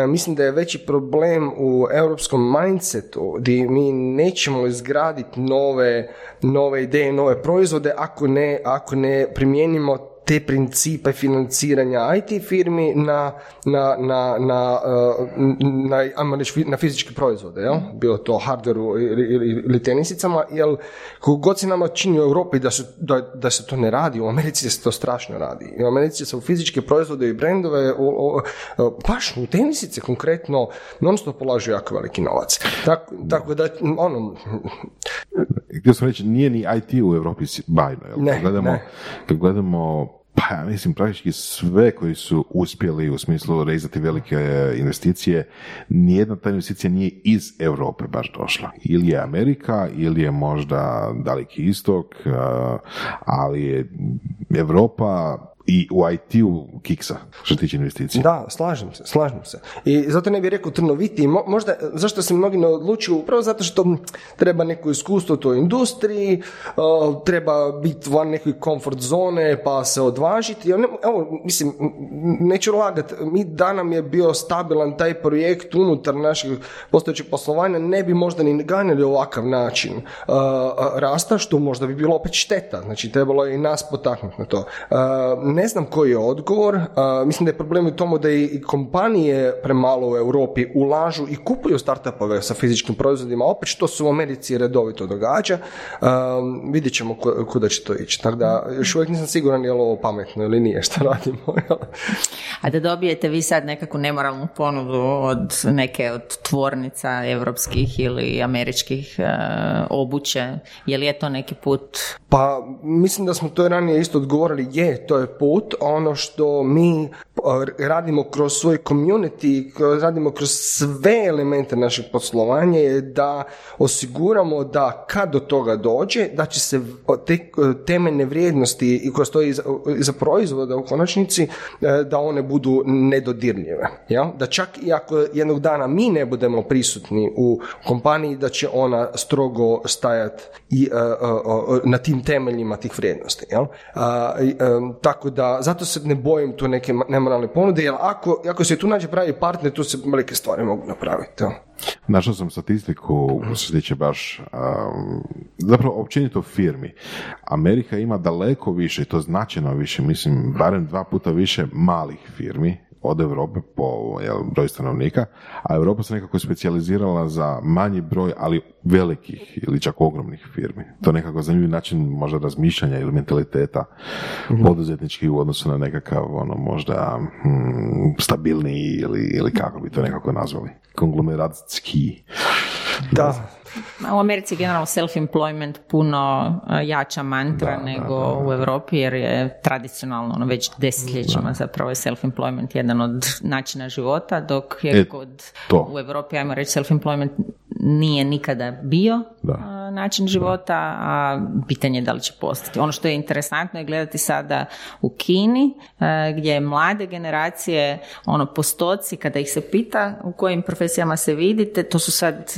mislim da je veći problem u europskom mindsetu gdje mi nećemo izgraditi nove, nove ideje, nove proizvode ako ne, ako ne primijenimo te principe financiranja IT firmi na, na, na, na, uh, na, na fizičke proizvode, jel? bilo to hardwareu ili, ili tenisicama, jer god se nama čini u Europi da se, da, da se to ne radi, u Americi se to strašno radi. U Americi se u fizičke proizvode i brendove, u, baš u tenisice konkretno, non stop polažu jako veliki novac. Tako, tako da, ono... Htio sam reći, nije ni IT u Europi bajno, jel? Ne, kad gledamo, ne. Kad gledamo pa ja mislim praktički sve koji su uspjeli u smislu rezati velike investicije, nijedna ta investicija nije iz Europe baš došla. Ili je Amerika, ili je možda Daleki istok, ali je Europa i u IT-u kiksa što tiče investicija. Da, slažem se, slažem se. I zato ne bih rekao trnoviti, možda, zašto se mnogi ne odlučuju? Upravo zato što treba neko iskustvo u toj industriji, treba biti van neke komfort zone, pa se odvažiti. Evo, mislim, neću lagati, mi da nam je bio stabilan taj projekt unutar našeg postojećeg poslovanja, ne bi možda ni ganjali ovakav način rasta, što možda bi bilo opet šteta. Znači, trebalo je i nas potaknuti na to ne znam koji je odgovor. mislim da je problem u tomu da i kompanije premalo u Europi ulažu i kupuju startupove sa fizičkim proizvodima, opet što se u Americi redovito događa. vidjet ćemo kuda će to ići. Tako da još uvijek nisam siguran je li ovo pametno ili nije što radimo. A da dobijete vi sad nekakvu nemoralnu ponudu od neke od tvornica europskih ili američkih uh, obuće, je li je to neki put? Pa mislim da smo to ranije isto odgovorili, je, to je put, ono što mi radimo kroz svoj community, radimo kroz sve elemente našeg poslovanja je da osiguramo da kad do toga dođe, da će se te temeljne vrijednosti i koje stoji iza, proizvoda u konačnici, e, da one budu nedodirljive. Ja? Da čak i ako jednog dana mi ne budemo prisutni u kompaniji, da će ona strogo stajati i e, e, na tim temeljima tih vrijednosti. Ja? tako zato se ne bojim tu neke nemoralne ponude, jer ako, ako se tu nađe pravi partner, tu se velike stvari mogu napraviti. Našao sam statistiku što se baš, um, zapravo općenito firmi. Amerika ima daleko više, to značajno više, mislim, barem dva puta više malih firmi, od Europe po jel, broj stanovnika, a Europa se nekako specijalizirala za manji broj, ali velikih ili čak ogromnih firmi. To je nekako zanimljiv način možda razmišljanja ili mentaliteta mm poduzetnički u odnosu na nekakav ono možda hmm, stabilniji ili, ili kako bi to nekako nazvali. Konglomeratski. Da, u Americi je generalno self-employment puno e, jača mantra nego u Europi jer je tradicionalno ono, već desetljećima zapravo je self-employment jedan od načina života dok je e, kod u Europi ajmo reći self-employment nije nikada bio način života, a pitanje je da li će postati. Ono što je interesantno je gledati sada u Kini, gdje mlade generacije, ono postoci, kada ih se pita u kojim profesijama se vidite, to su sad,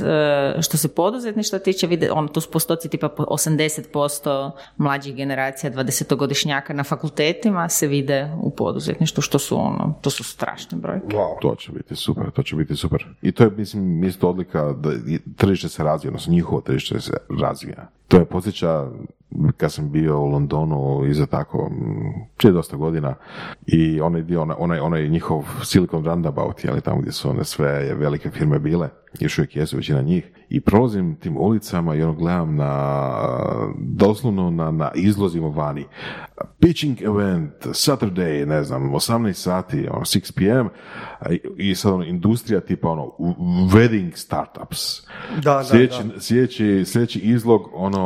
što se poduzetništva tiče, vide, ono, to su postoci tipa 80% mlađih generacija, 20-godišnjaka na fakultetima se vide u poduzetništvu, što su ono, to su strašne brojke. To će biti super, to će biti super. I to je, mislim, isto odlika da tržište se razvija, odnosno njihovo tržište se razvija. To je posjeća kad sam bio u Londonu iza tako prije dosta godina i onaj dio, onaj, onaj njihov Silicon Roundabout, jeli tamo gdje su one sve velike firme bile, još uvijek jesu većina njih, i prolazim tim ulicama i ono gledam na, doslovno na, na izlozima vani. Pitching event, Saturday, ne znam, 18 sati, ono, 6 p.m. i sad ono, industrija tipa ono, wedding startups. Da, da, sljedeći, da. Sljedeći, sljedeći izlog, ono,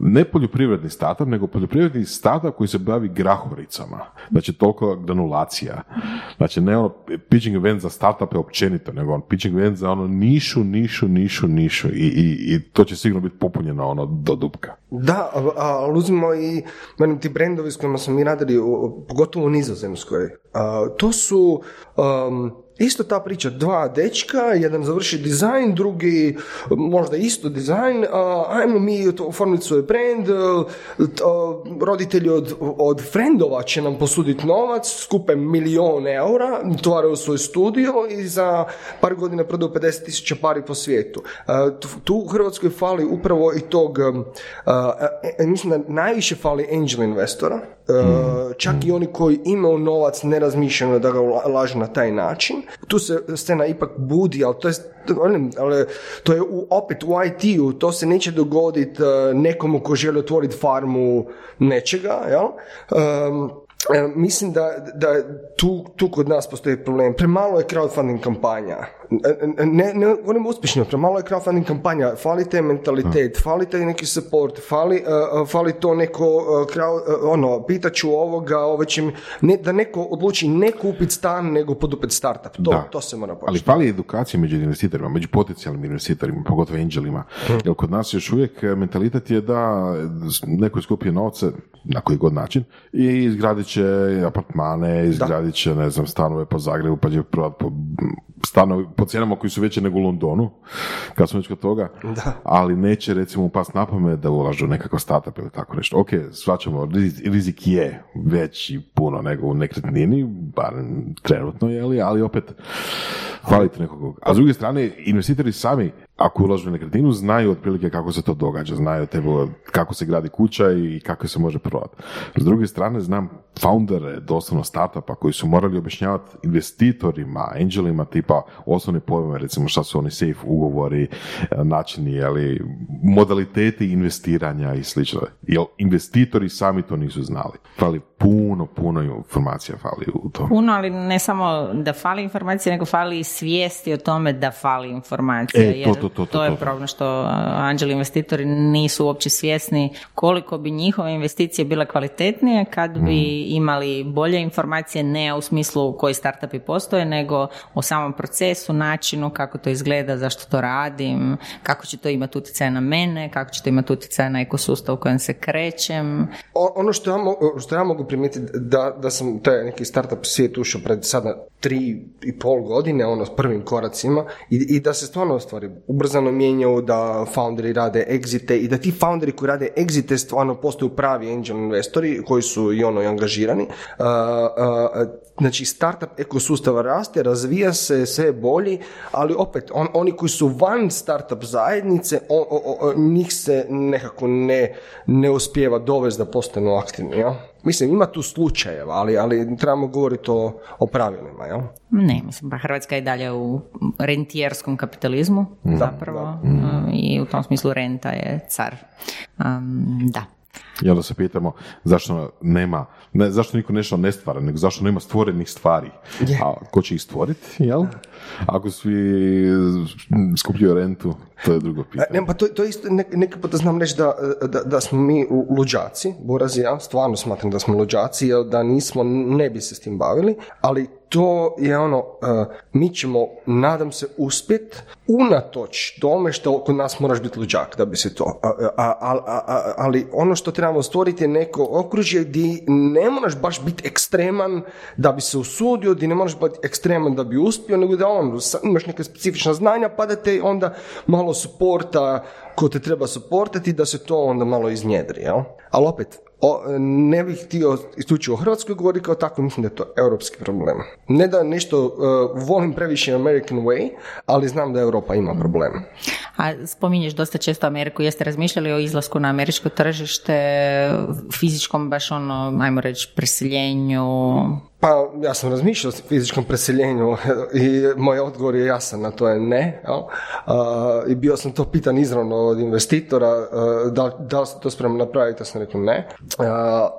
ne poljoprivredni startup, nego poljoprivredni startup koji se bavi grahoricama. Znači, toliko granulacija. Znači, ne ono pitching event za startupe općenito, nego on pitching event za ono nišu, nišu, nišu, nišu i, i, i to će sigurno biti popunjeno ono do dubka. Da, ali uzmimo i menim, ti brendovi s kojima smo mi radili, pogotovo u Nizozemskoj, to su um, Isto ta priča, dva dečka, jedan završi dizajn, drugi možda isto dizajn, ajmo mi oformiti svoj brand, roditelji od, od frendova će nam posuditi novac, skupe milijone eura, otvaraju svoj studio i za par godina prodaju 50 tisuća pari po svijetu. Tu u Hrvatskoj fali upravo i tog, e, e, mislim da najviše fali angel investora, mm. čak i oni koji imaju novac ne razmišljaju da ga lažu na taj način. Tu se scena ipak budi, ali to je ali to je u, opet u IT-u, to se neće dogoditi uh, nekomu ko želi otvoriti farmu nečega, jel? Um, mislim da, da tu, tu kod nas postoji problem. Premalo je crowdfunding kampanja. Ne, ne govorim uspješno, premalo je crowdfunding kampanja, fali te mentalitet, fali taj neki support, fali, uh, fali to neko, uh, crowd, uh, ono, pitaću ovoga, ovo će mi, ne, da neko odluči ne kupiti stan, nego podupet startup. To, to se mora početi. Ali fali edukacija među investitorima, među potencijalnim investitorima, pogotovo angelima. Hmm. Jer kod nas još uvijek mentalitet je da neko skupije novce, na koji god način, i izgradit će apartmane, izgradit će, ne znam, stanove po Zagrebu, pa će prodati po stanovi po cijenama koji su veće nego u Londonu, kad smo već kod toga, da. ali neće recimo pas na pamet da ulažu nekakav startup ili tako nešto. Ok, svačamo, rizik je veći puno nego u nekretnini, bar trenutno je, ali opet falite nekog. A s druge strane, investitori sami ako ulažu u nekretninu, znaju otprilike kako se to događa, znaju tebo, kako se gradi kuća i kako se može prodati. S druge strane, znam foundere, doslovno startupa, koji su morali objašnjavati investitorima, angelima, tipa osnovne pojme, recimo šta su oni safe ugovori, e, načini, ali modaliteti investiranja i slično. Jer investitori sami to nisu znali. Fali puno, puno informacija fali u tom. Puno, ali ne samo da fali informacija, nego fali i svijesti o tome da fali informacija. E, to, to, to, to, je problem što anđeli investitori nisu uopće svjesni koliko bi njihove investicije bile kvalitetnije kad bi mm. imali bolje informacije ne u smislu koji startupi postoje, nego o samom procesu, načinu kako to izgleda, zašto to radim, kako će to imati utjecaj na mene, kako će to imati utjecaj na ekosustav u kojem se krećem. ono što ja, mogu, što ja mogu primijetiti da, da sam taj neki startup svijet ušao pred sada tri i pol godine, ono s prvim koracima i, i da se stvarno stvari ubrzano mijenjaju, da founderi rade exite i da ti founderi koji rade exite stvarno postaju pravi angel investori koji su i ono i angažirani. Uh, uh, znači startup ekosustava raste, razvija se sve bolji, ali opet on, oni koji su van startup zajednice, njih se nekako ne, ne uspijeva dovesti da postanu aktivni. Ja? Mislim, ima tu slučajeva, ali, ali trebamo govoriti o, o pravilima, jel? Ne, mislim, pa Hrvatska je dalje u rentijerskom kapitalizmu, zapravo, i u tom smislu renta je car. da. I onda se pitamo zašto nema, ne, zašto niko nešto ne stvara, nego zašto nema stvorenih stvari. A ko će ih stvoriti, jel? Ako svi skupljaju rentu, to je drugo pitanje. Ne, pa to, to isto, neki puta znam reći da, da, da smo mi luđaci, Boraz i ja, stvarno smatram da smo luđaci, jer da nismo, ne bi se s tim bavili, ali to je ono, uh, mi ćemo, nadam se, uspjet unatoč tome što kod nas moraš biti luđak da bi se to, ali ono što trebamo stvoriti je neko okružje gdje ne moraš baš biti ekstreman da bi se usudio, gdje ne moraš biti ekstreman da bi uspio, nego da on, imaš neke specifična znanja pa da te onda malo suporta ko te treba suportati da se to onda malo iznjedri, jel? Ali opet, o, ne bih htio isključivo o Hrvatskoj govoriti kao tako, mislim da je to europski problem. Ne da nešto uh, volim previše American way, ali znam da Europa ima problem. A spominješ dosta često Ameriku, jeste razmišljali o izlasku na američko tržište, fizičkom baš ono, ajmo reći, preseljenju? Pa ja sam razmišljao o fizičkom preseljenju i moj odgovor je jasan na to je ne. Jel? I bio sam to pitan izravno od investitora da, da li se to spremno napraviti, ja sam rekao ne.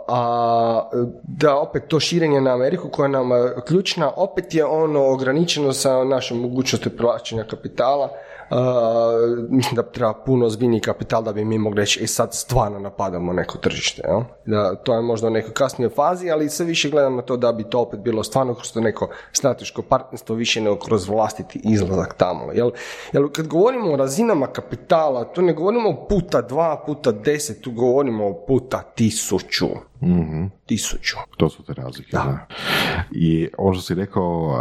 A, da opet to širenje na Ameriku koja nam ključna, opet je ono ograničeno sa našom mogućnosti privlačenja kapitala mislim da treba puno ozbiljniji kapital da bi mi mogli reći i sad stvarno napadamo neko tržište. Jel? Da, to je možda u nekoj kasnijoj fazi, ali sve više gledamo to da bi to opet bilo stvarno kroz neko strateško partnerstvo više nego kroz vlastiti izlazak tamo. Jel? Jel, kad govorimo o razinama kapitala, to ne govorimo puta dva, puta deset, tu govorimo puta tisuću mm Tisuću. To su te razlike. Da. I ovo što si rekao,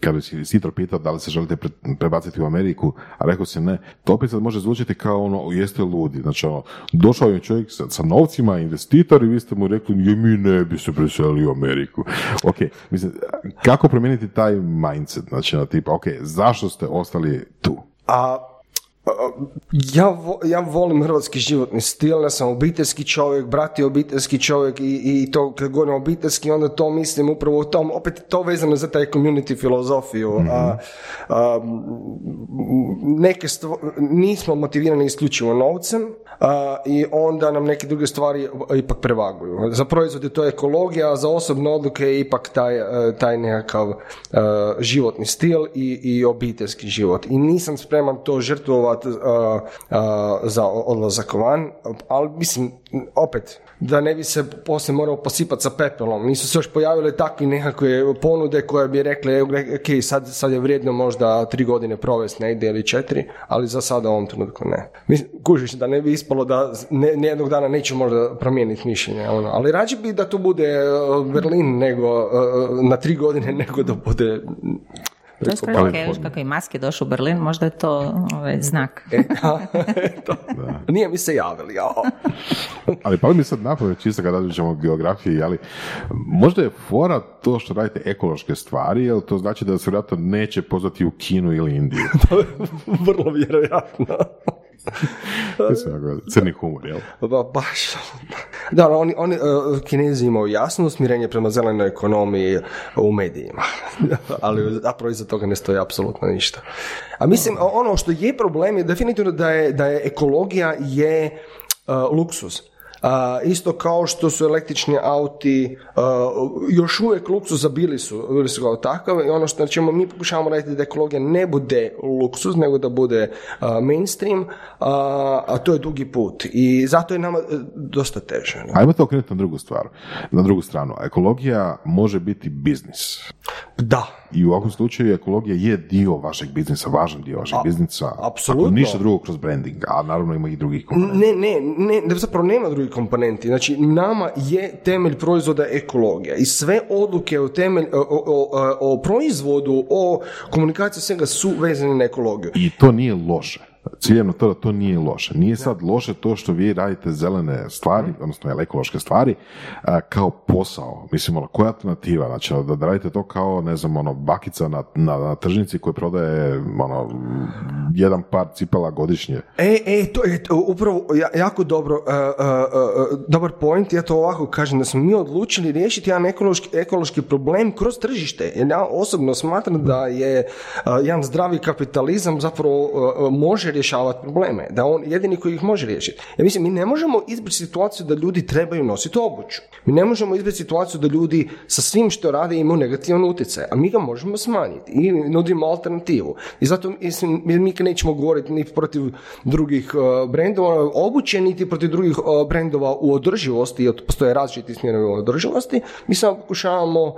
kada si investitor pitao da li se želite prebaciti u Ameriku, a rekao si ne, to opet sad može zvučiti kao ono, jeste ludi. Znači, ono, došao je čovjek sa, sa novcima, investitor i vi ste mu rekli, je, mi ne bi se preselili u Ameriku. Ok, mislim, kako promijeniti taj mindset? Znači, na tipa, ok, zašto ste ostali tu? A ja, ja volim hrvatski životni stil, ja sam obiteljski čovjek, brat je obiteljski čovjek i, i to kad govorim obiteljski, onda to mislim upravo u tom, opet to vezano za taj community filozofiju. a, neke nismo motivirani isključivo novcem, i onda nam neke druge stvari ipak prevaguju. Za proizvode to je ekologija, a za osobne odluke je ipak taj, e, taj nekakav uh, životni stil i, i obiteljski život. I nisam spreman to žrtvovati uh, za odlazak van, ali mislim, opet, da ne bi se poslije morao posipati sa pepelom. Nisu se još pojavile takve nekakve ponude koje bi rekli, ok, sad, sad je vrijedno možda tri godine provesti negdje ili četiri, ali za sada u ovom trenutku ne. Kužiš, da ne bi ispalo da ne, jednog dana neću možda promijeniti mišljenje, ono. ali rađe bi da to bude e, Berlin nego, e, na tri godine nego da bude to je kako i maske došao u Berlin, možda je to ovaj, znak. E, Nije mi se javili, ja. ali pa mi sad napraviti čisto kada različamo geografiji, ali možda je fora to što radite ekološke stvari, jer to znači da se vjerojatno neće pozvati u Kinu ili Indiju. Vrlo vjerojatno. Crni humor, jel? Ba, baš. Da, oni, oni uh, kinezi imaju jasno usmjerenje prema zelenoj ekonomiji u medijima, ali zapravo iza toga ne stoji apsolutno ništa. A mislim, ono što je problem je definitivno da je, da je ekologija je uh, luksus isto kao što su električni auti još uvijek luksuz bili su, bili su kao takav i ono što ćemo mi pokušavamo raditi da ekologija ne bude luksuz nego da bude mainstream a to je dugi put i zato je nama e, dosta teže. Ajmo to okrenuti na drugu stvar, na drugu stranu. Ekologija može biti biznis. Da. I u ovakvom slučaju ekologija je dio vašeg biznisa, važan dio vašeg biznisa. Apsolutno. Ako ništa drugo kroz branding, a naravno ima i drugih komponenti. Ne, ne, ne, zapravo nema drugih komponenti. Znači, nama je temelj proizvoda ekologija i sve odluke o, temelj, o, o, o proizvodu, o komunikaciji svega su vezane na ekologiju. I to nije loše ciljeno to da to nije loše. Nije sad loše to što vi radite zelene stvari, odnosno ekološke stvari, kao posao. Mislim, ono, koja alternativa? Znači, ono, da radite to kao, ne znam, ono, bakica na, na, na tržnici koji prodaje, ono, jedan par cipela godišnje. E, e, to je upravo jako dobro, uh, uh, dobar point, ja to ovako kažem, da smo mi odlučili riješiti jedan ekološki, ekološki problem kroz tržište. Jer ja osobno smatram da je jedan zdravi kapitalizam zapravo može rješavati probleme, da on jedini koji ih može riješiti. Ja mislim, mi ne možemo izbjeći situaciju da ljudi trebaju nositi obuću. Mi ne možemo izbjeći situaciju da ljudi sa svim što rade imaju negativan utjecaj, a mi ga možemo smanjiti i nudimo alternativu. I zato mislim, mi nećemo govoriti ni protiv drugih uh, brendova obuće, niti protiv drugih uh, brendova u održivosti, jer postoje različiti smjerovi u održivosti. Mi samo pokušavamo uh,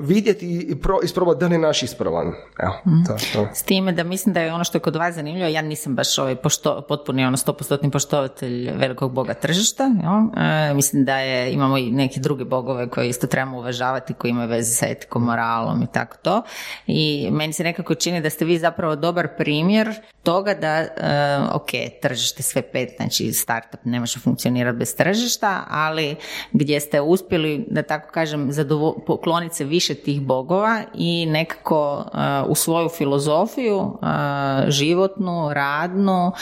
vidjeti i isprobati da ne naš ispravan. Evo, mm. to. S time da mislim da je ono što je kod vas zanimljivo, ja nisam baš ovaj pošto, potpuni ono stopostotni poštovatelj velikog boga tržišta. E, mislim da je, imamo i neke druge bogove koje isto trebamo uvažavati, koji imaju veze sa etikom, moralom i tako to. I meni se nekako čini da ste vi zapravo dobar primjer toga da, e, ok, tržište sve pet, znači startup ne može funkcionirati bez tržišta, ali gdje ste uspjeli, da tako kažem, zadovo- pokloniti se više tih bogova i nekako e, u svoju filozofiju životnu, rad, radno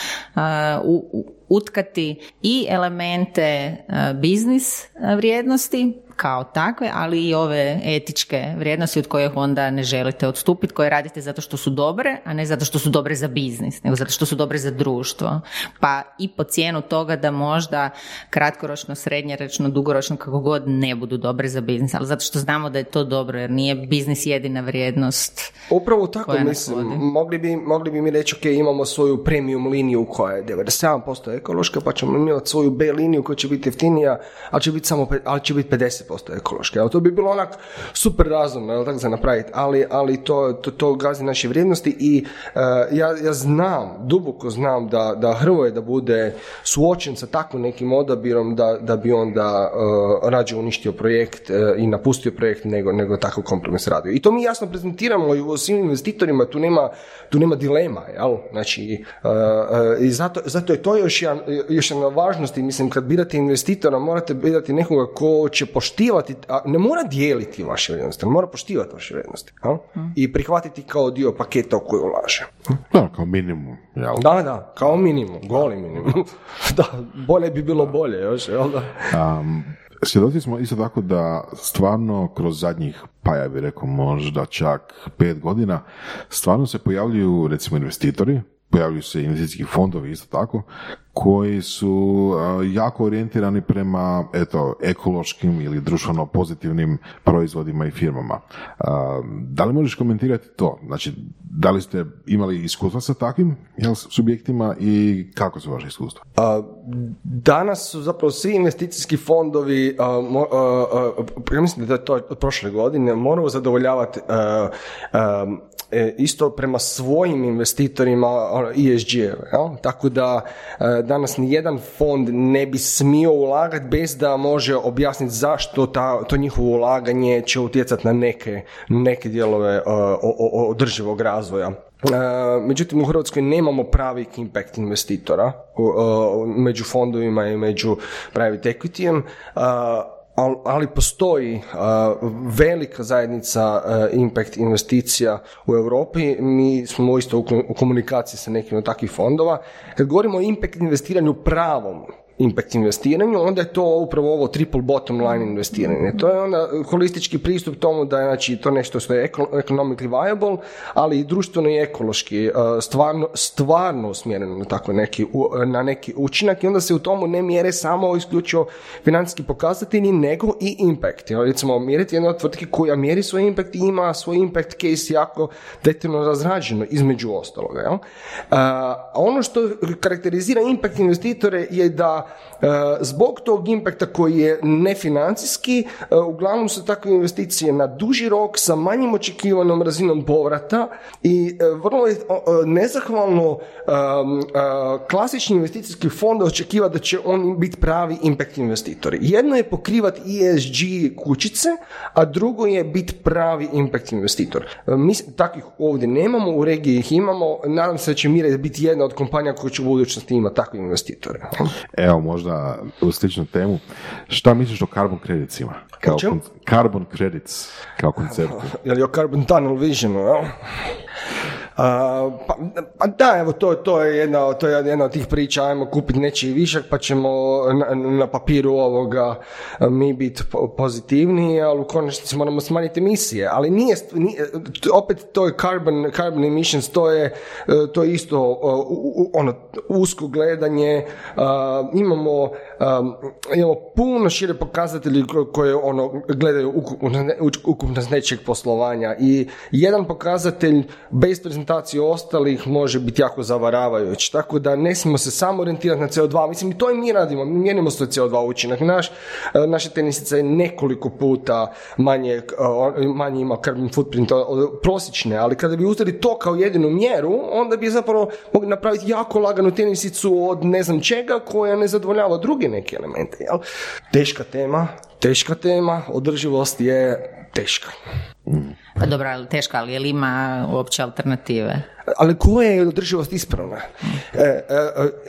utkati i elemente biznis vrijednosti kao takve, ali i ove etičke vrijednosti od kojih onda ne želite odstupiti, koje radite zato što su dobre, a ne zato što su dobre za biznis, nego zato što su dobre za društvo. Pa i po cijenu toga da možda kratkoročno, srednjeročno, dugoročno, kako god ne budu dobre za biznis, ali zato što znamo da je to dobro, jer nije biznis jedina vrijednost. Upravo tako mislim. Mogli bi, mogli bi mi reći, ok, imamo svoju premium liniju koja je 97% ekološka, pa ćemo imati svoju B liniju koja će biti jeftinija, ali će biti samo, ali će biti 50 posto ekološke. Evo, to bi bilo onak super razumno, jel tako za napraviti, ali, ali to, to, to gazi naše vrijednosti i uh, ja, ja znam, duboko znam da, da Hrvoje da bude suočen sa takvim nekim odabirom da, da bi onda uh, rađe uništio projekt uh, i napustio projekt nego, nego takav kompromis radio. I to mi jasno prezentiramo i u svim investitorima, tu nema, tu nema dilema, jel? Znači, i zato, zato je to još, jedan, još jedna važnost i mislim kad birate investitora morate birati nekoga ko će poštovati poštivati, a ne mora dijeliti vaše vrijednosti, ali mora poštivati vaše vrijednosti jel? i prihvatiti kao dio paketa u koji ulaže. Da, kao minimum. Jel? Da, da, kao minimum, goli minimum. da, bolje bi bilo bolje još, jel da? Um, svjedoci smo isto tako da stvarno kroz zadnjih, pa ja bih rekao možda čak pet godina, stvarno se pojavljuju recimo investitori, pojavljuju se investicijski fondovi isto tako, koji su jako orijentirani prema eto, ekološkim ili društveno pozitivnim proizvodima i firmama. Da li možeš komentirati to? Znači, da li ste imali iskustva sa takvim jel, subjektima i kako su vaše iskustva? Danas su zapravo svi investicijski fondovi, ja mislim da je to od prošle godine, moraju zadovoljavati isto prema svojim investitorima ono, ESG-eve. jel? Tako da e, danas ni jedan fond ne bi smio ulagati bez da može objasniti zašto ta, to njihovo ulaganje će utjecati na neke, neke dijelove e, održivog razvoja. E, međutim, u Hrvatskoj nemamo pravih impact investitora e, među fondovima i među private equityjem. Al- ali postoji velika zajednica impact investicija u Europi. Mi smo isto u komunikaciji sa nekim od takvih fondova. Kad govorimo o impact investiranju pravom, impact investiranju, onda je to upravo ovo triple bottom line investiranje. To je onda holistički pristup tomu da je znači, to nešto što je economically viable, ali i društveno i ekološki uh, stvarno, stvarno usmjereno na tako neki, na neki učinak i onda se u tomu ne mjere samo isključivo financijski pokazatelji, nego i impact. Jel, recimo, mjeriti jedna od tvrtki koja mjeri svoj impact i ima svoj impact case jako detaljno razrađeno, između ostaloga. Jel? A, ono što karakterizira impact investitore je da e, zbog tog impakta koji je nefinancijski, e, uglavnom su takve investicije na duži rok sa manjim očekivanom razinom povrata i e, vrlo je nezahvalno klasični investicijski fond očekiva da će oni biti pravi impact investitori. Jedno je pokrivati ESG kućice, a drugo je biti pravi impact investitor. Mi takvih ovdje nemamo, u regiji ih imamo, nadam se da će Mire biti jedna od kompanija koja će u budućnosti imati takve investitore. Evo, možda u sličnu temu. Šta misliš o carbon creditsima? Kao kon- carbon credits kao konceptu. Je li o Carbon Tunnel Visionu, jel? Pa, pa da, evo, to, to, je jedna, to je jedna od tih priča, ajmo kupiti nečiji višak pa ćemo na, na papiru ovoga mi biti po- pozitivniji, ali u konačnici moramo smanjiti emisije. Ali nije, nije opet to je carbon, carbon emissions, to je, e, to je isto ono, usko gledanje, imamo, imamo puno šire pokazatelji ko- koje ono, gledaju ukupno, ukupnost nečeg poslovanja i jedan pokazatelj bez prezentacije ostalih može biti jako zavaravajući. Tako da ne smijemo se samo orijentirati na CO2. Mislim, i to i mi radimo. Mi mjerimo svoj CO2 učinak. Naš, e, naša tenisica je nekoliko puta manje, e, manje ima carbon footprint od prosječne, ali kada bi uzeli to kao jedinu mjeru, onda bi zapravo mogli napraviti jako laganu tenisicu od ne znam čega koja ne zadovoljava druge neke elemente. Jel? Teška tema, teška tema, održivost je teška. Pa dobro, ali teško, ali je li ima uopće alternative? Ali koja je održivost ispravna? E, e,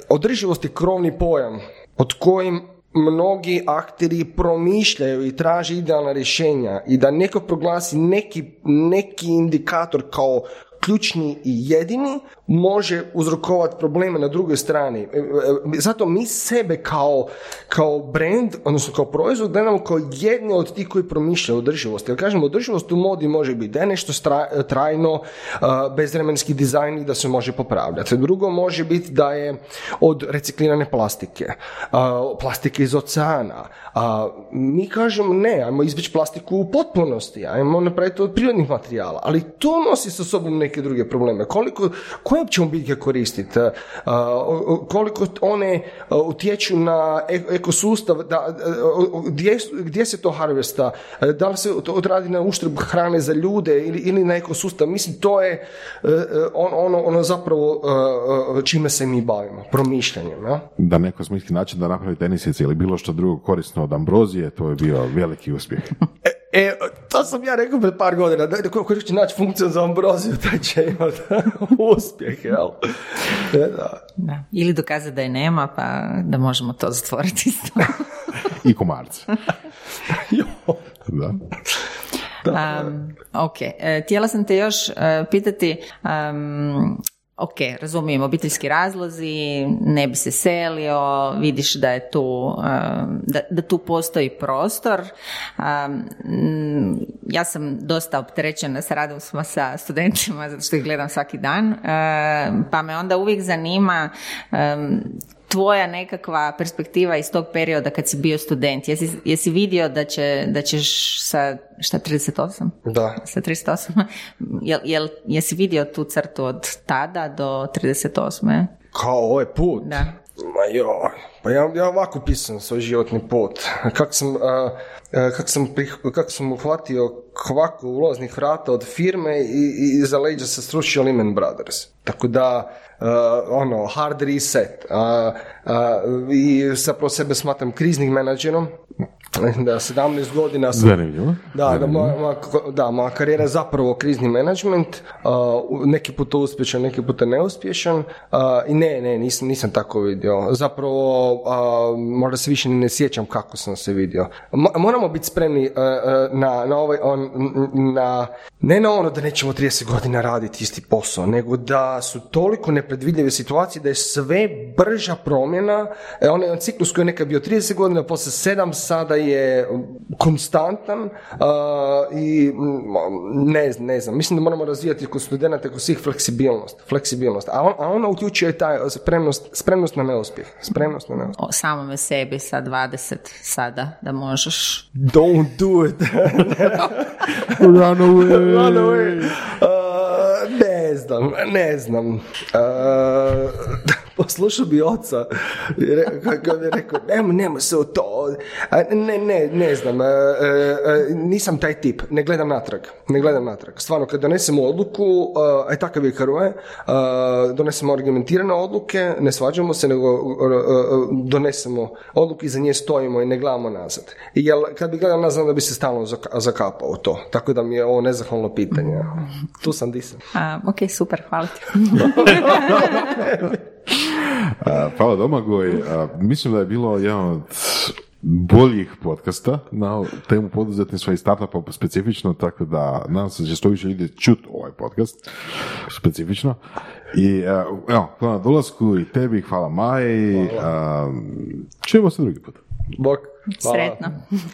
održivost je krovni pojam od kojim mnogi akteri promišljaju i traže idealna rješenja i da neko proglasi neki, neki indikator kao ključni i jedini može uzrokovati probleme na drugoj strani. E, e, Zato mi sebe kao, kao brand, odnosno kao proizvod, gledamo kao jedne od tih koji promišljaju o održivosti. Jer kažemo, održivost u modi može biti da je nešto stra- trajno, a, bezvremenski dizajn i da se može popravljati. Drugo može biti da je od reciklirane plastike, plastike iz oceana. Mi kažemo ne, ajmo izbjeći plastiku u potpunosti, ajmo napraviti od prirodnih materijala, ali to nosi sa sobom neke druge probleme. Koliko, koje ćemo biljke koristiti, koliko one utječu na ekosustav, da, gdje, gdje se to harvesta, da li se to odradi na uštrb hrane za ljude ili, ili na ekosustav, mislim to je e, e, on- ono, ono zapravo e, čime se mi bavimo, promišljanjem. Ja? Da neko smisli način da napravi tenisice ili bilo što drugo korisno od ambrozije, to je bio veliki uspjeh. E, to sam ja rekao pred par godina, da da ko će naći funkciju za ambroziju, taj će imati uspjeh, jel? E, da. Da. Ili dokazati da je nema, pa da možemo to zatvoriti isto. I komarce. Jo. Da. Um, ok, e, htjela sam te još e, pitati, um, ok, razumijem, obiteljski razlozi, ne bi se selio, vidiš da je tu, da, da tu postoji prostor. Ja sam dosta opterećena s radom sa studentima, zato što ih gledam svaki dan, pa me onda uvijek zanima tvoja nekakva perspektiva iz tog perioda kad si bio student? Jesi, jesi vidio da, će, da ćeš sa, šta, 38? Da. Sa 38? Jel, jel, jesi vidio tu crtu od tada do 38? Kao ovaj put? Da. Ma joj, pa ja, ja ovako pisam svoj životni put. Kako sam, kak sam, kak sam uhvatio kvaku ulaznih vrata od firme i, i za leđa se srušio Lehman Brothers. Tako da, ono, hard reset. I zapravo sebe smatram kriznim menadžerom, da 17 godina sam... Zanimljivo. Da, da, moja, da, moja karijera je zapravo krizni menadžment, uh, neki put uspješan, neki put neuspješan i ne, ne, nisam, nisam tako vidio. Zapravo, možda se više ne sjećam kako sam se vidio. moramo biti spremni na, na ovaj, on, na, ne na ono da nećemo 30 godina raditi isti posao, nego da su toliko nepredvidljive situacije da je sve brža promjena, e, onaj ciklus koji je nekad bio 30 godina, posle 7 sada je konstantan i ne, ne znam, mislim da moramo razvijati kod studenta kod svih fleksibilnost, fleksibilnost, a, on, a ona uključuje taj spremnost, spremnost na neuspjeh, spremnost na neuspjeh. O samome sebi sa 20 sada da možeš. Don't do it. Run away. Run away. Ne znam, ne znam. Uh, poslušao bi oca kako bi rekao, nema, nema se u to. Ne, ne, ne znam. Nisam taj tip. Ne gledam natrag. Ne gledam natrag. Stvarno, kad donesemo odluku, aj takav je Hrvoje, donesemo argumentirane odluke, ne svađamo se, nego donesemo odluke i za nje stojimo i ne gledamo nazad. Jel, kad bi gledao nazad, da bi se stalno zakapao to. Tako da mi je ovo nezahvalno pitanje. Tu sam disam. ok, super, hvala ti. Hvala Domagoj. Mislim da je bilo jedan od boljih podcasta na temu poduzetništva i startupa specifično, tako da nadam se da će što više ljudi čuti ovaj podcast specifično. I evo, hvala na dolasku i tebi, hvala Maji. Čujemo se drugi put. Bok. Sretno.